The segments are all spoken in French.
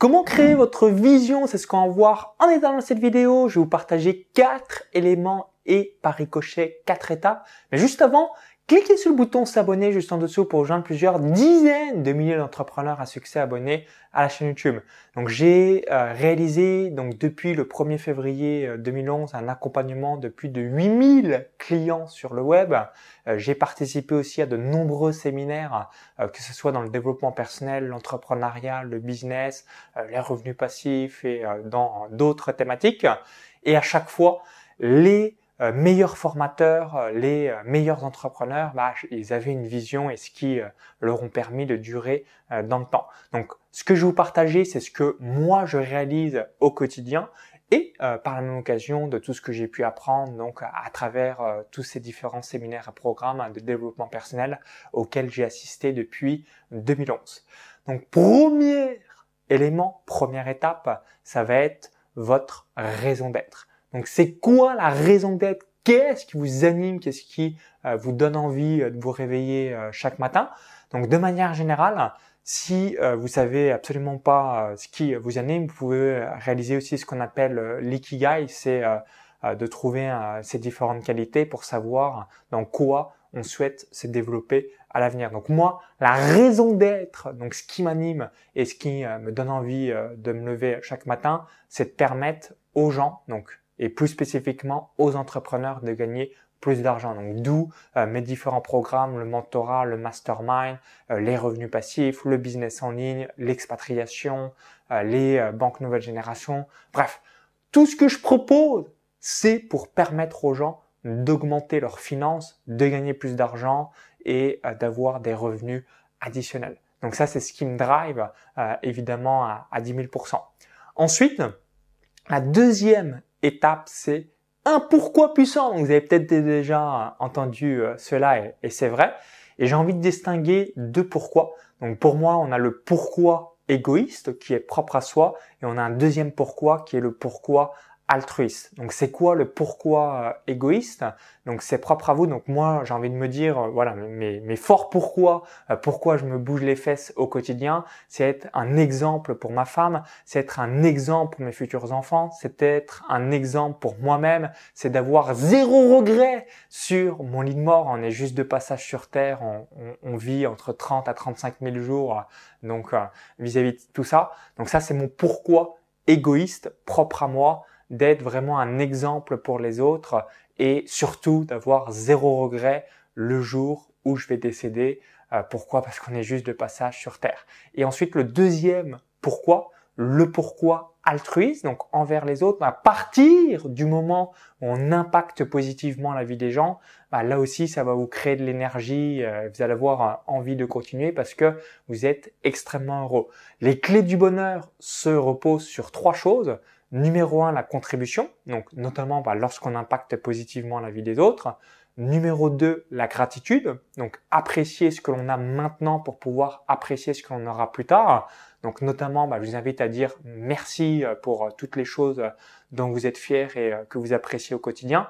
Comment créer votre vision? C'est ce qu'on va voir en état dans cette vidéo. Je vais vous partager quatre éléments et par ricochet quatre étapes. Mais juste avant, Cliquez sur le bouton s'abonner juste en dessous pour rejoindre plusieurs dizaines de milliers d'entrepreneurs à succès abonnés à la chaîne YouTube. Donc j'ai euh, réalisé donc depuis le 1er février 2011 euh, un accompagnement de plus de 8000 clients sur le web. Euh, j'ai participé aussi à de nombreux séminaires que ce soit dans le développement personnel, l'entrepreneuriat, le business, les revenus passifs et dans d'autres thématiques. Et à chaque fois, les euh, meilleurs formateurs, euh, les euh, meilleurs entrepreneurs, bah, ils avaient une vision et ce qui leur ont permis de durer dans le temps. Donc, ce que je vous partager, c'est ce que moi je réalise au quotidien et par la même occasion de tout ce que j'ai pu apprendre donc à travers tous ces différents séminaires et programmes de développement personnel auxquels j'ai assisté depuis 2011. Donc premier élément, première étape, ça va être votre raison d'être. Donc c'est quoi la raison d'être? Qu'est-ce qui vous anime? Qu'est-ce qui euh, vous donne envie euh, de vous réveiller euh, chaque matin? Donc de manière générale, si vous savez absolument pas ce qui vous anime, vous pouvez réaliser aussi ce qu'on appelle l'ikigai, c'est de trouver ces différentes qualités pour savoir dans quoi on souhaite se développer à l'avenir. Donc moi, la raison d'être, donc ce qui m'anime et ce qui me donne envie de me lever chaque matin, c'est de permettre aux gens, donc et plus spécifiquement aux entrepreneurs de gagner plus d'argent. Donc d'où euh, mes différents programmes, le mentorat, le mastermind, euh, les revenus passifs, le business en ligne, l'expatriation, euh, les banques nouvelle génération. Bref, tout ce que je propose, c'est pour permettre aux gens d'augmenter leurs finances, de gagner plus d'argent et d'avoir des revenus additionnels. Donc ça, c'est ce qui me drive évidemment à, à 10 000%. Ensuite, la deuxième étape, c'est un pourquoi puissant. vous avez peut-être déjà entendu euh, cela et, c'est vrai. Et j'ai envie de distinguer deux pourquoi. Donc pour moi, on a le pourquoi égoïste qui est propre à soi et on a un deuxième pourquoi qui est le pourquoi altruiste. Donc c'est quoi le pourquoi euh, égoïste? Donc c'est propre à vous. Donc moi j'ai envie de me dire euh, voilà mes, mes forts pourquoi euh, pourquoi je me bouge les fesses au quotidien, c'est être un exemple pour ma femme, c'est être un exemple pour mes futurs enfants, c'est être un exemple pour moi-même, c'est d'avoir zéro regret sur mon lit de mort. On est juste de passage sur terre, on, vit entre 30 à 35 000 jours. Donc vis-à-vis -vis de tout ça, donc ça c'est mon pourquoi égoïste propre à moi d'être vraiment un exemple pour les autres et surtout d'avoir zéro regret le jour où je vais décéder. Euh, pourquoi? Parce qu'on est juste de passage sur Terre. Et ensuite, le deuxième pourquoi, le pourquoi altruiste, donc envers les autres, à partir du moment où on impacte positivement la vie des gens, bah, là aussi, ça va vous créer de l'énergie, euh, vous allez avoir euh, envie de continuer parce que vous êtes extrêmement heureux. Les clés du bonheur se reposent sur trois choses. Numéro un, la contribution, donc notamment bah, lorsqu'on impacte positivement la vie des autres. Numéro 2, la gratitude, donc apprécier ce que l'on a maintenant pour pouvoir apprécier ce que l'on aura plus tard. Donc notamment, bah, je vous invite à dire merci euh, pour euh, toutes les choses euh, dont vous êtes fiers et que vous appréciez au quotidien.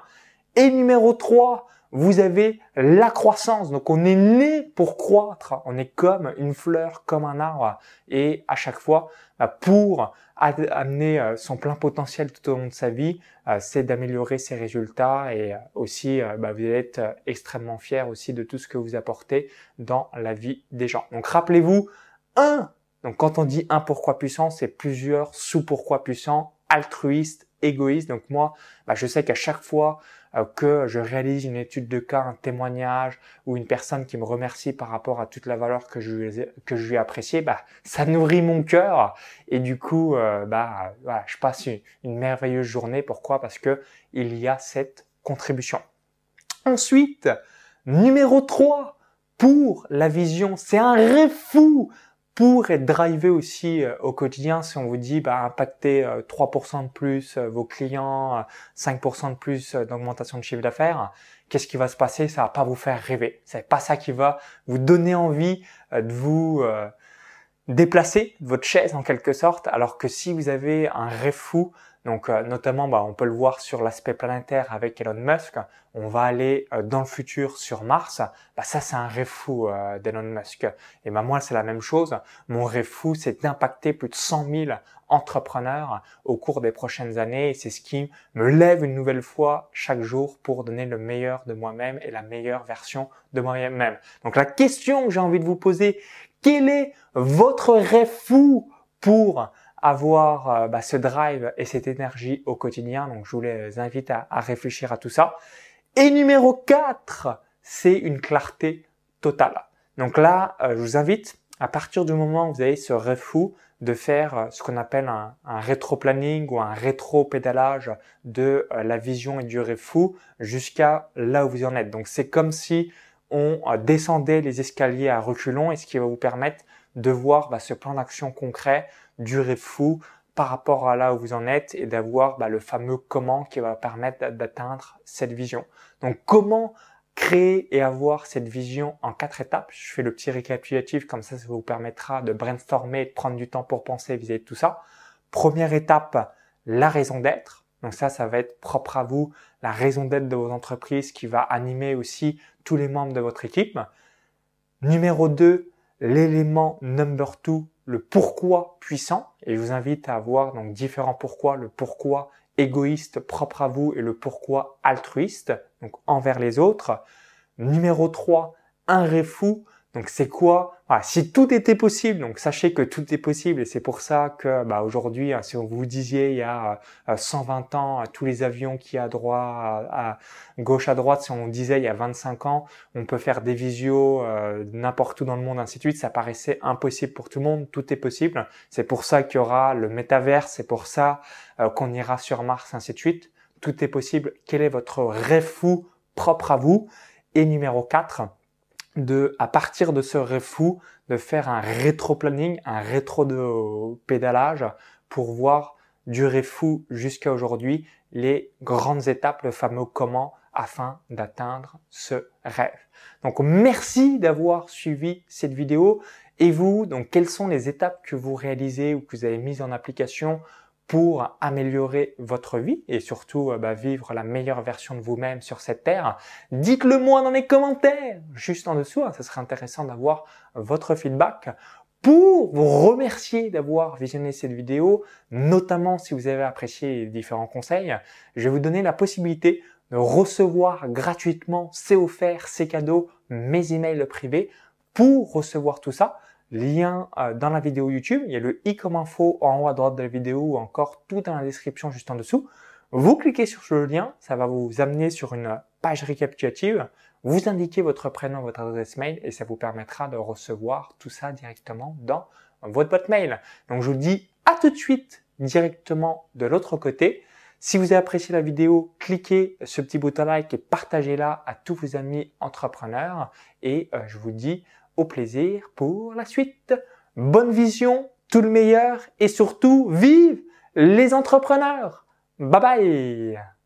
Et numéro 3, vous avez la croissance. Donc on est né pour croître. On est comme une fleur, comme un arbre. Et à chaque fois, bah, pour amener euh, son plein potentiel tout au long de sa vie, euh, c'est d'améliorer ses résultats et euh, aussi bah, vous êtes extrêmement fier aussi de tout ce que vous apportez dans la vie des gens. Donc rappelez-vous, un, donc quand on dit un pourquoi puissant, c'est plusieurs sous-pourquoi puissants, altruistes, égoïstes. Donc moi, bah, je sais qu'à chaque fois euh, que je réalise une étude de cas, un témoignage ou une personne qui me remercie par rapport à toute la valeur que je lui ai, que je lui appréciée, bah, ça nourrit mon cœur et du coup, euh, bah, voilà, je passe une, une merveilleuse journée. Pourquoi? Parce que il y a cette contribution. Ensuite, numéro 3, pour la vision, c'est un rêve fou pour être drivé aussi euh, au quotidien, si on vous dit bah, impacter 3% euh, de plus euh, vos clients, 5% de plus d'augmentation de chiffre d'affaires, qu'est-ce qui va se passer? Ça va pas vous faire rêver. C'est pas ça qui va vous donner envie de vous déplacer votre chaise en quelque sorte. Alors que si vous avez un rêve fou, Donc euh, notamment, bah, on peut le voir sur l'aspect planétaire avec Elon Musk. On va aller euh, dans le futur sur Mars. Bah, ça, c'est un rêve fou euh, d'Elon Musk. Et bah, moi, c'est la même chose. Mon rêve fou, c'est d'impacter plus de 100 000 entrepreneurs au cours des prochaines années. Et c'est ce qui me lève une nouvelle fois chaque jour pour donner le meilleur de moi-même et la meilleure version de moi-même. Donc la question que j'ai envie de vous poser, quel est votre rêve fou pour avoir euh, bah, ce drive et cette énergie au quotidien. Donc je vous les invite à, réfléchir à tout ça. Et numéro 4, c'est une clarté totale. Donc là, euh, je vous invite, à partir du moment où vous avez ce rêve fou, de faire euh, ce qu'on appelle un, un rétro-planning ou un rétro-pédalage de la vision et du rêve fou jusqu'à là où vous en êtes. Donc c'est comme si on descendait les escaliers à reculons et ce qui va vous permettre de voir bah, ce plan d'action concret durer fou par rapport à là où vous en êtes et d'avoir bah, le fameux comment qui va permettre d'atteindre cette vision. Donc comment créer et avoir cette vision en quatre étapes? Je fais le petit récapitulatif, comme ça, ça vous permettra de brainstormer, de prendre du temps pour penser vis-à-vis de tout ça. Première étape, la raison d'être. Donc ça, ça va être propre à vous, la raison d'être de vos entreprises qui va animer aussi tous les membres de votre équipe. Numéro 2, l'élément number 2 le pourquoi puissant et je vous invite à avoir donc différents pourquoi, le pourquoi égoïste propre à vous et le pourquoi altruiste, donc envers les autres. Numéro 3, un rêve fou, donc c'est quoi Si tout était possible, donc sachez que tout est possible et c'est pour ça que bah, aujourd'hui, hein, si on vous disiez il y a 120 euh, ans, tous les avions qui à droite, à, gauche à droite, si on disait il y a 25 ans, on peut faire des visios euh, n'importe où dans le monde, ainsi de suite, ça paraissait impossible pour tout le monde, tout est possible. C'est pour ça qu'il y aura le métaverse, c'est pour ça euh, qu'on ira sur Mars, ainsi de suite. Tout est possible. Quel est votre rêve fou propre à vous? Et numéro 4, de, à partir de ce rêve fou, de faire un rétro-planning, un rétro de pédalage pour voir du rêve fou jusqu'à aujourd'hui les grandes étapes, le fameux comment afin d'atteindre ce rêve. Donc merci d'avoir suivi cette vidéo. Et vous, donc quelles sont les étapes que vous réalisez ou que vous avez mises en application pour améliorer votre vie et surtout euh, bah, vivre la meilleure version de vous-même sur cette terre. Dites-le moi dans les commentaires, juste en dessous, hein, ça serait intéressant d'avoir votre feedback pour vous remercier d'avoir visionné cette vidéo, notamment si vous avez apprécié les différents conseils, je vais vous donner la possibilité de recevoir gratuitement, c'est offert, c'est cadeau, mes emails privés pour recevoir tout ça lien euh, dans la vidéo YouTube. Il y a le i comme info en haut à droite de la vidéo ou encore tout dans la description juste en dessous. Vous cliquez sur ce lien, ça va vous amener sur une page récapitulative. Vous indiquez votre prénom, votre adresse mail et ça vous permettra de recevoir tout ça directement dans votre boîte mail. Donc je vous dis à tout de suite directement de l'autre côté. Si vous avez apprécié la vidéo, cliquez ce petit bouton like et partagez-la à tous vos amis entrepreneurs. Et euh, je vous dis au plaisir pour la suite. Bonne vision, tout le meilleur et surtout, vive les entrepreneurs. Bye bye